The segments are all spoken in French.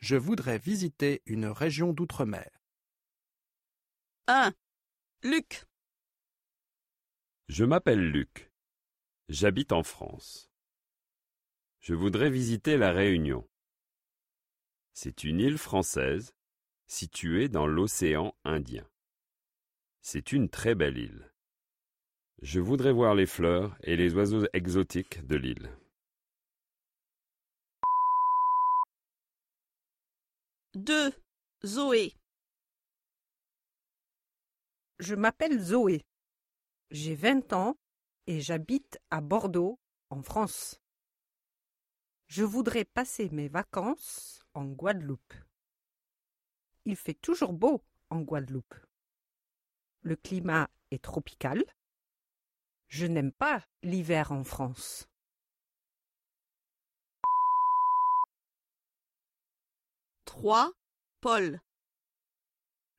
Je voudrais visiter une région d'outre-mer. 1. Luc. Je m'appelle Luc. J'habite en France. Je voudrais visiter la Réunion. C'est une île française située dans l'océan Indien. C'est une très belle île. Je voudrais voir les fleurs et les oiseaux exotiques de l'île. 2. Zoé. Je m'appelle Zoé. J'ai 20 ans et j'habite à Bordeaux, en France. Je voudrais passer mes vacances en Guadeloupe. Il fait toujours beau en Guadeloupe. Le climat est tropical. Je n'aime pas l'hiver en France. 3. Paul.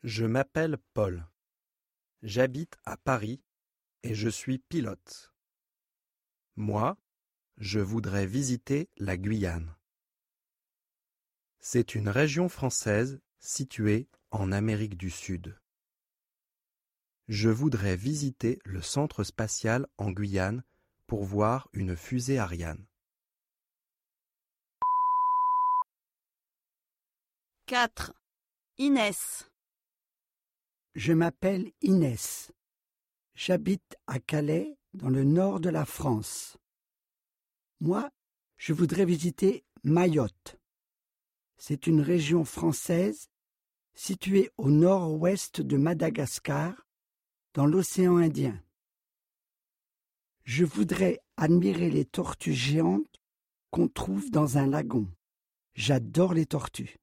Je m'appelle Paul. J'habite à Paris et je suis pilote. Moi, je voudrais visiter la Guyane. C'est une région française située en Amérique du Sud. Je voudrais visiter le centre spatial en Guyane pour voir une fusée Ariane. 4. Inès. Je m'appelle Inès. J'habite à Calais, dans le nord de la France. Moi, je voudrais visiter Mayotte. C'est une région française située au nord-ouest de Madagascar, dans l'océan Indien. Je voudrais admirer les tortues géantes qu'on trouve dans un lagon. J'adore les tortues.